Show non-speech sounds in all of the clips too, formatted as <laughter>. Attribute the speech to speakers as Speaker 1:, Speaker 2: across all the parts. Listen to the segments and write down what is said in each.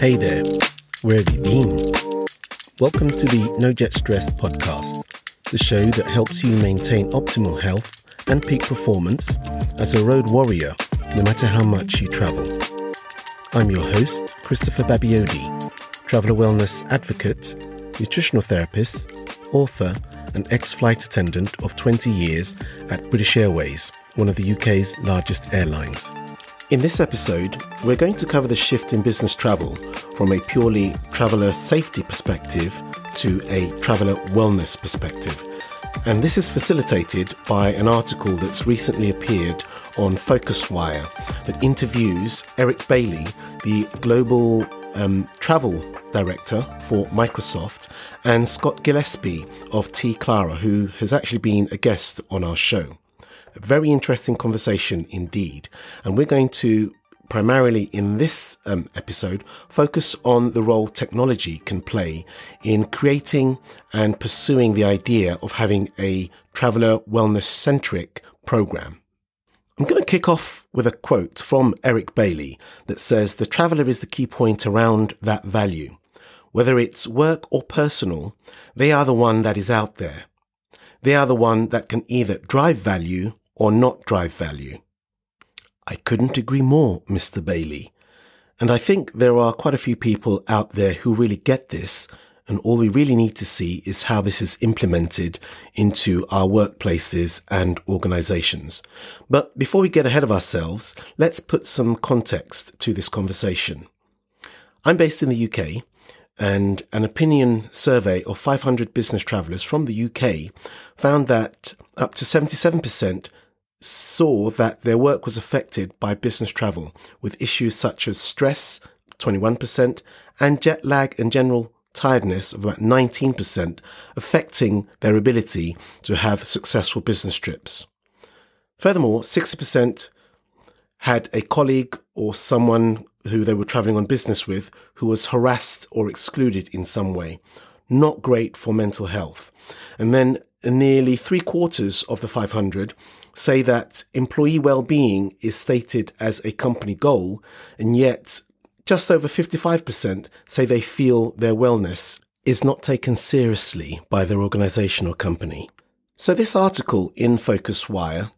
Speaker 1: Hey there, where have you been? Welcome to the No Jet Stress podcast, the show that helps you maintain optimal health and peak performance as a road warrior, no matter how much you travel. I'm your host, Christopher Babayode, traveler wellness advocate, nutritional therapist, author, and ex flight attendant of 20 years at British Airways, one of the UK's largest airlines. In this episode, we're going to cover the shift in business travel from a purely traveller safety perspective to a traveller wellness perspective. And this is facilitated by an article that's recently appeared on PhocusWire that interviews Eric Bailey, the global um, travel director for Microsoft, and Scott Gillespie of tClara, who has actually been a guest on our show. A very interesting conversation indeed. And we're going to primarily in this um, episode focus on the role technology can play in creating and pursuing the idea of having a traveler wellness centric program. I'm going to kick off with a quote from Eric Bailey that says the traveler is the key point around that value. Whether it's work or personal, they are the one that is out there. They are the one that can either drive value or not drive value. I couldn't agree more, Mr. Bailey. And I think there are quite a few people out there who really get this. And all we really need to see is how this is implemented into our workplaces and organizations. But before we get ahead of ourselves, let's put some context to this conversation. I'm based in the UK and an opinion survey of 500 business travelers from the UK found that up to 77% saw that their work was affected by business travel with issues such as stress, 21%, and jet lag and general tiredness of about 19%, affecting their ability to have successful business trips. Furthermore, 60% had a colleague or someone who they were traveling on business with who was harassed or excluded in some way. Not great for mental health. And then nearly three quarters of the 500 say that employee well-being is stated as a company goal, and yet just over 55% say they feel their wellness is not taken seriously by their organization or company. So this article in PhocusWire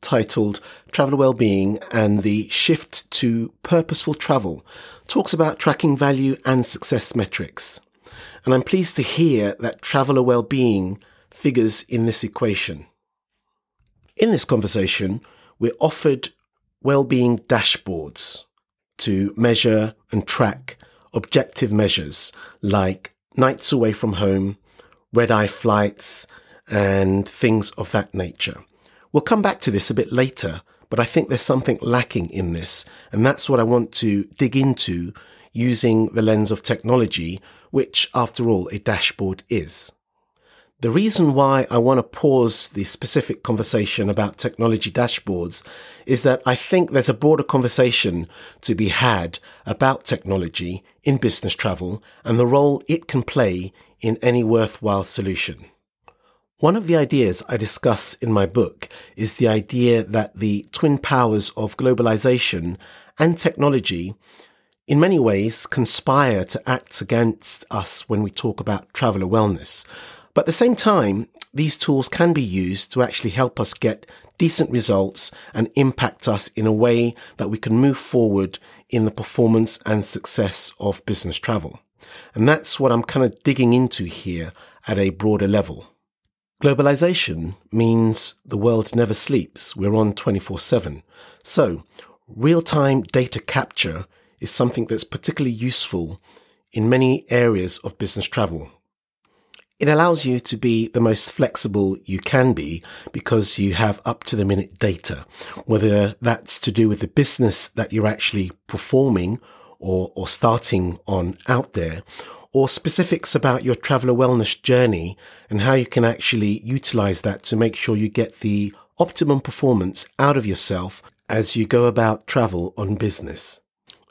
Speaker 1: titled Traveler Wellbeing and the Shift to Purposeful Travel talks about tracking value and success metrics. And I'm pleased to hear that traveler well-being figures in this equation. In this conversation, we're offered well-being dashboards to measure and track objective measures like nights away from home, red eye flights, and things of that nature. We'll come back to this a bit later, but I think there's something lacking in this, and that's what I want to dig into using the lens of technology, which after all a dashboard is. The reason why I want to pause the specific conversation about technology dashboards is that I think there's a broader conversation to be had about technology in business travel and the role it can play in any worthwhile solution. One of the ideas I discuss in my book is the idea that the twin powers of globalization and technology in many ways conspire to act against us when we talk about traveler wellness. But at the same time, these tools can be used to actually help us get decent results and impact us in a way that we can move forward in the performance and success of business travel. And that's what I'm kind of digging into here at a broader level. Globalization means the world never sleeps. We're on 24 7. So real time data capture is something that's particularly useful in many areas of business travel. It allows you to be the most flexible you can be because you have up to the minute data, whether that's to do with the business that you're actually performing or, or starting on out there, or specifics about your traveler wellness journey and how you can actually utilize that to make sure you get the optimum performance out of yourself as you go about travel on business.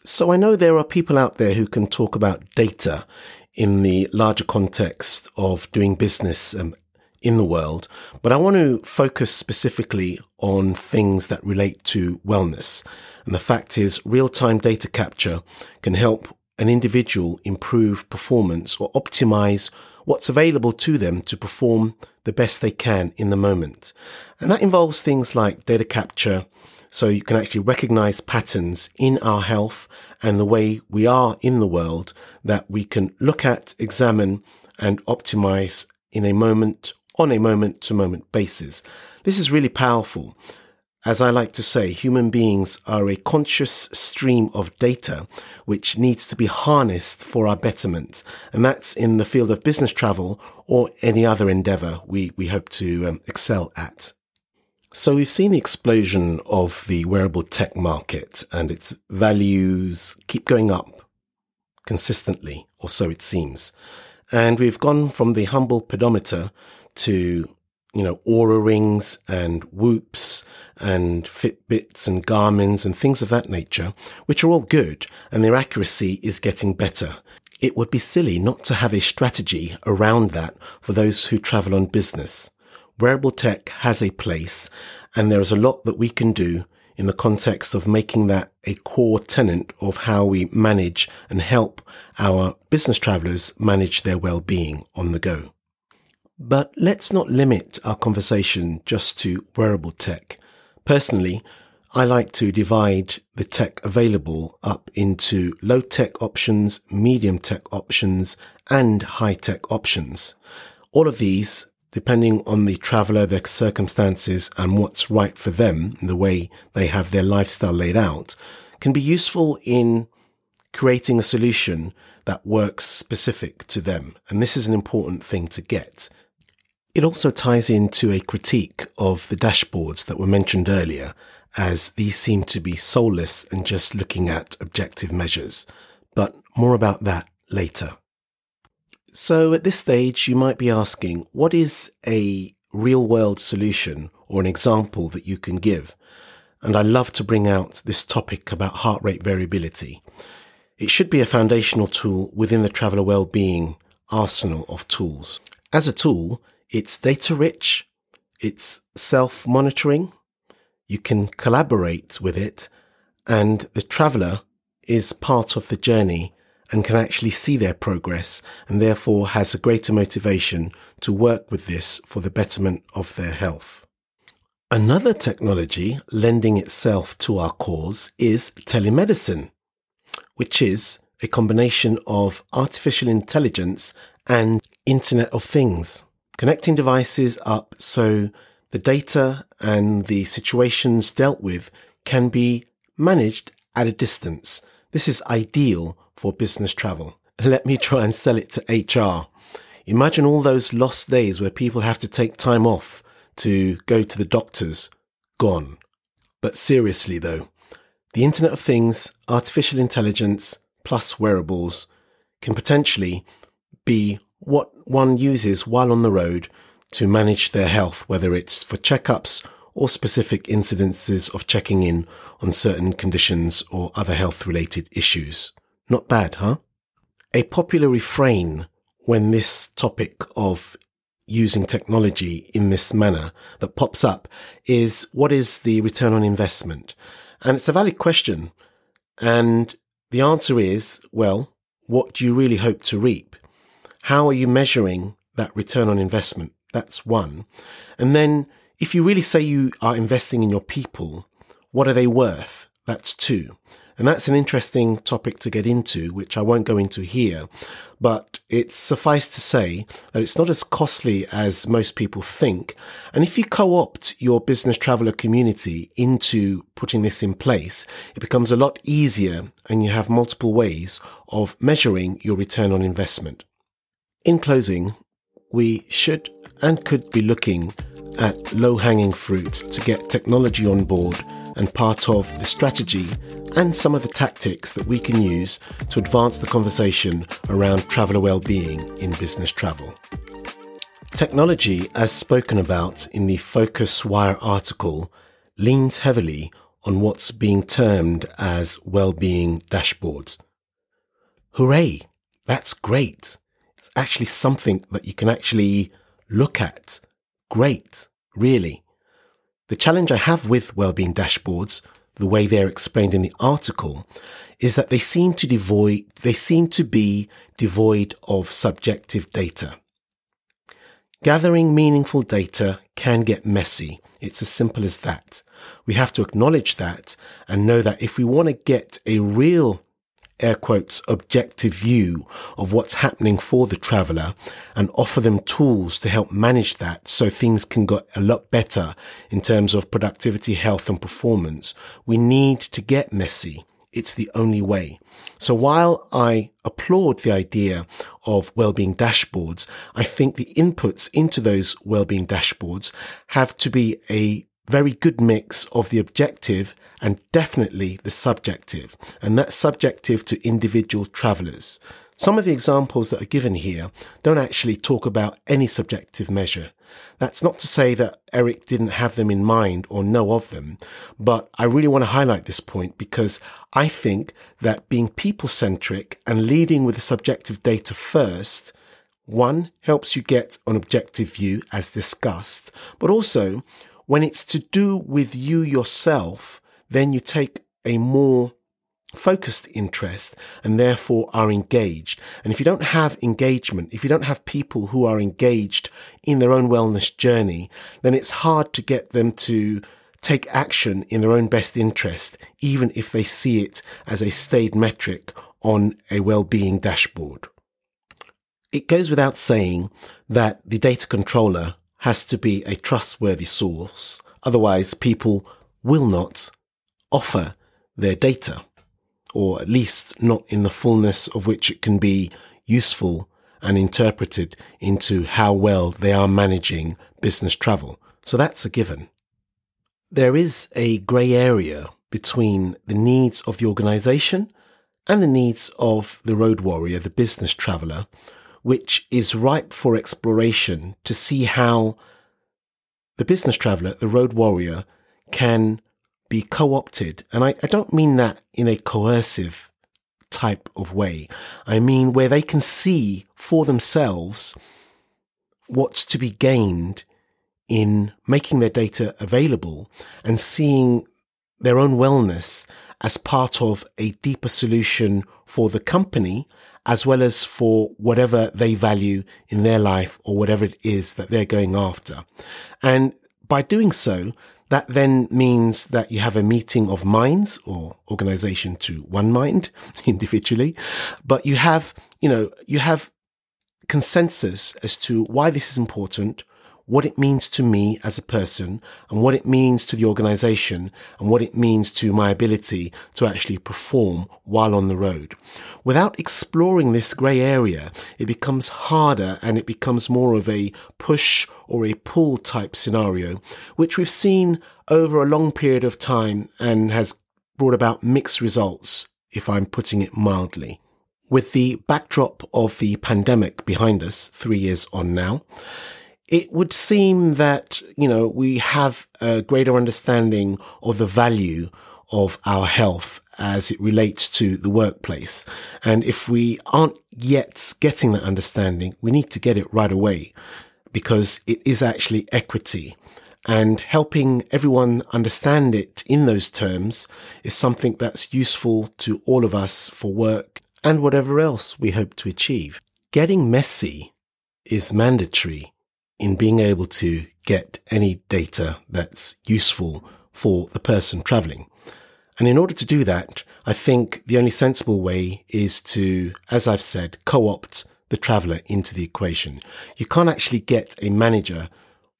Speaker 1: So I know there are people out there who can talk about data in the larger context of doing business um, in the world, but I want to focus specifically on things that relate to wellness. And the fact is real time data capture can help an individual improve performance or optimize what's available to them to perform the best they can in the moment. And that involves things like data capture, so you can actually recognize patterns in our health and the way we are in the world that we can look at, examine, and optimize in a moment, on a moment to moment basis. This is really powerful. As I like to say, human beings are a conscious stream of data which needs to be harnessed for our betterment. And that's in the field of business travel or any other endeavor we, we hope to um, excel at. So we've seen the explosion of the wearable tech market and its values keep going up consistently, or so it seems. And we've gone from the humble pedometer to you know, Oura rings and whoops and Fitbits and Garmins and things of that nature, which are all good and their accuracy is getting better. It would be silly not to have a strategy around that for those who travel on business. Wearable tech has a place and there is a lot that we can do in the context of making that a core tenet of how we manage and help our business travelers manage their well-being on the go. But let's not limit our conversation just to wearable tech. Personally, I like to divide the tech available up into low tech options, medium tech options, and high tech options. All of these, depending on the traveler, their circumstances, and what's right for them, the way they have their lifestyle laid out, can be useful in creating a solution that works specific to them. And this is an important thing to get. It also ties into a critique of the dashboards that were mentioned earlier, as these seem to be soulless and just looking at objective measures. But more about that later. So at this stage, you might be asking, what is a real world solution or an example that you can give? And I love to bring out this topic about heart rate variability. It should be a foundational tool within the traveler well-being arsenal of tools. As a tool, it's data rich. It's self monitoring. You can collaborate with it and the traveler is part of the journey and can actually see their progress and therefore has a greater motivation to work with this for the betterment of their health. Another technology lending itself to our cause is telemedicine, which is a combination of artificial intelligence and Internet of Things connecting devices up so the data and the situations dealt with can be managed at a distance. This is ideal for business travel. <laughs> Let me try and sell it to HR. Imagine all those lost days where people have to take time off to go to the doctors. Gone. But seriously though, the Internet of Things, artificial intelligence, plus wearables can potentially be what one uses while on the road to manage their health, whether it's for checkups or specific incidences of checking in on certain conditions or other health related issues. Not bad, huh? A popular refrain when this topic of using technology in this manner that pops up is what is the return on investment? And it's a valid question. And the answer is, well, what do you really hope to reap? How are you measuring that return on investment? That's one. And then if you really say you are investing in your people, what are they worth? That's two. And that's an interesting topic to get into, which I won't go into here, but it's suffice to say that it's not as costly as most people think. And if you co-opt your business traveler community into putting this in place, it becomes a lot easier and you have multiple ways of measuring your return on investment. In closing, we should and could be looking at low hanging fruit to get technology on board and part of the strategy and some of the tactics that we can use to advance the conversation around traveller well-being in business travel. Technology, as spoken about in the PhocusWire article, leans heavily on what's being termed as well-being dashboards. Hooray! That's great It's actually something that you can actually look at. Great, really. The challenge I have with well-being dashboards, the way they're explained in the article, is that they seem to devoid, they seem to be devoid of subjective data. Gathering meaningful data can get messy. It's as simple as that. We have to acknowledge that and know that if we want to get a real air quotes objective view of what's happening for the traveler and offer them tools to help manage that so things can get a lot better in terms of productivity, health and performance. We need to get messy. It's the only way. So while I applaud the idea of well-being dashboards, I think the inputs into those well-being dashboards have to be a very good mix of the objective and definitely the subjective, and that's subjective to individual travelers. Some of the examples that are given here don't actually talk about any subjective measure. That's not to say that Eric didn't have them in mind or know of them, but I really want to highlight this point because I think that being people centric and leading with the subjective data first one helps you get an objective view as discussed, but also when it's to do with you yourself, then you take a more focused interest and therefore are engaged. And if you don't have engagement, if you don't have people who are engaged in their own wellness journey, then it's hard to get them to take action in their own best interest, even if they see it as a staid metric on a well-being dashboard. It goes without saying that the data controller has to be a trustworthy source. Otherwise, people will not offer their data or at least not in the fullness of which it can be useful and interpreted into how well they are managing business travel. So that's a given. There is a grey area between the needs of the organization and the needs of the road warrior, the business traveler, which is ripe for exploration to see how the business traveler, the road warrior, can be co-opted. And I, I don't mean that in a coercive type of way. I mean where they can see for themselves what's to be gained in making their data available and seeing their own wellness as part of a deeper solution for the company as well as for whatever they value in their life or whatever it is that they're going after. And by doing so, that then means that you have a meeting of minds or organization to one mind <laughs> individually, but you have, you know, you have consensus as to why this is important, what it means to me as a person and what it means to the organization and what it means to my ability to actually perform while on the road. Without exploring this gray area, it becomes harder and it becomes more of a push or a pull type scenario, which we've seen over a long period of time and has brought about mixed results, if I'm putting it mildly. With the backdrop of the pandemic behind us, three years on now, it would seem that, you know, we have a greater understanding of the value of our health as it relates to the workplace. And if we aren't yet getting that understanding, we need to get it right away because it is actually equity. And helping everyone understand it in those terms is something that's useful to all of us for work and whatever else we hope to achieve. Getting messy is mandatory in being able to get any data that's useful for the person traveling. And in order to do that, I think the only sensible way is to, as I've said, co-opt the traveler into the equation. You can't actually get a manager,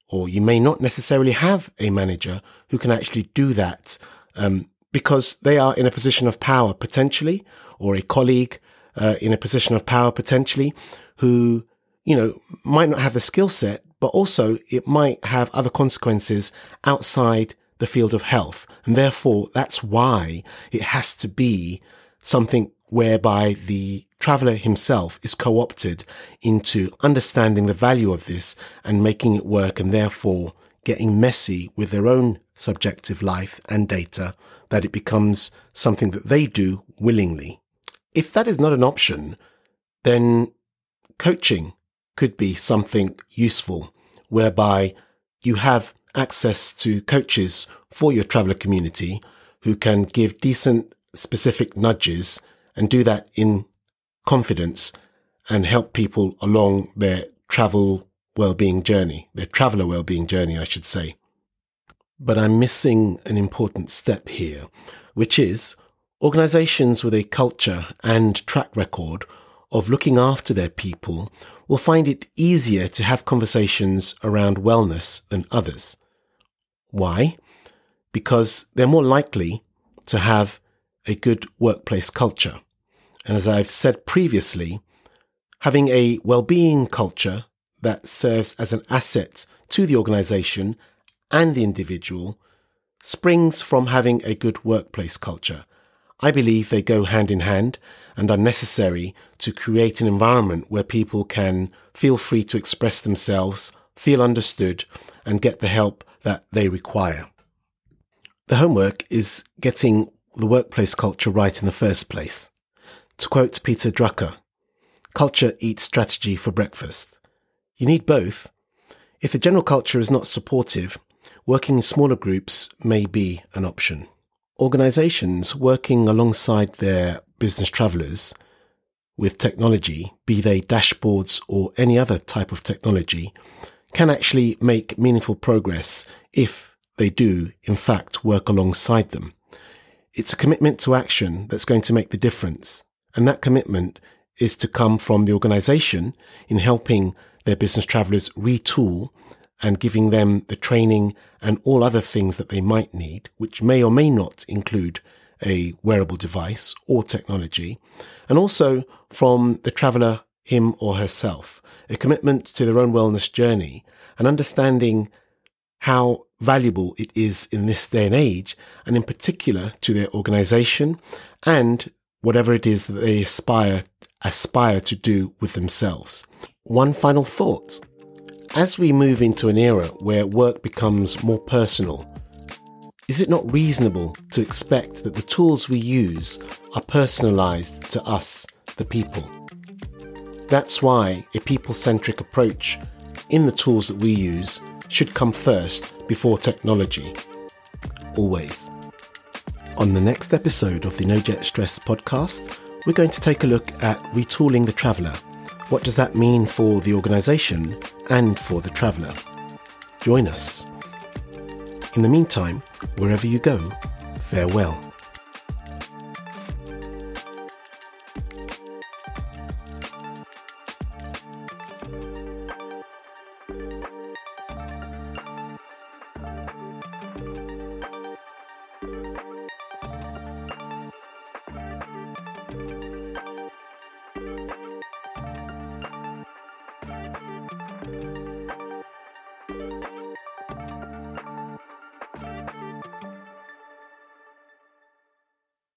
Speaker 1: or you may not necessarily have a manager who can actually do that, um, because they are in a position of power potentially, or a colleague uh, in a position of power potentially, who you know might not have the skill set but also it might have other consequences outside the field of health. And therefore, that's why it has to be something whereby the traveler himself is co-opted into understanding the value of this and making it work and therefore getting messy with their own subjective life and data that it becomes something that they do willingly. If that is not an option, then coaching could be something useful whereby you have access to coaches for your traveler community who can give decent, specific nudges and do that in confidence and help people along their travel well-being journey, their traveler well-being journey, I should say. But I'm missing an important step here, which is organizations with a culture and track record of looking after their people will find it easier to have conversations around wellness than others. Why? Because they're more likely to have a good workplace culture. And as I've said previously, having a well-being culture that serves as an asset to the organization and the individual springs from having a good workplace culture. I believe they go hand in hand and are necessary to create an environment where people can feel free to express themselves, feel understood, and get the help that they require. The homework is getting the workplace culture right in the first place. To quote Peter Drucker, culture eats strategy for breakfast. You need both. If the general culture is not supportive, working in smaller groups may be an option. Organizations working alongside their business travelers with technology, be they dashboards or any other type of technology, can actually make meaningful progress if they do, in fact, work alongside them. It's a commitment to action that's going to make the difference. And that commitment is to come from the organization in helping their business travelers retool and giving them the training and all other things that they might need, which may or may not include a wearable device or technology, and also from the traveler, him or herself, a commitment to their own wellness journey and understanding how valuable it is in this day and age, and in particular to their organization and whatever it is that they aspire aspire to do with themselves. One final thought. As we move into an era where work becomes more personal, is it not reasonable to expect that the tools we use are personalized to us, the people? That's why a people centric approach in the tools that we use should come first before technology. Always. On the next episode of the No Jet Stress podcast, we're going to take a look at retooling the traveller what does that mean for the organisation and for the traveller? Join us. In the meantime, wherever you go, farewell.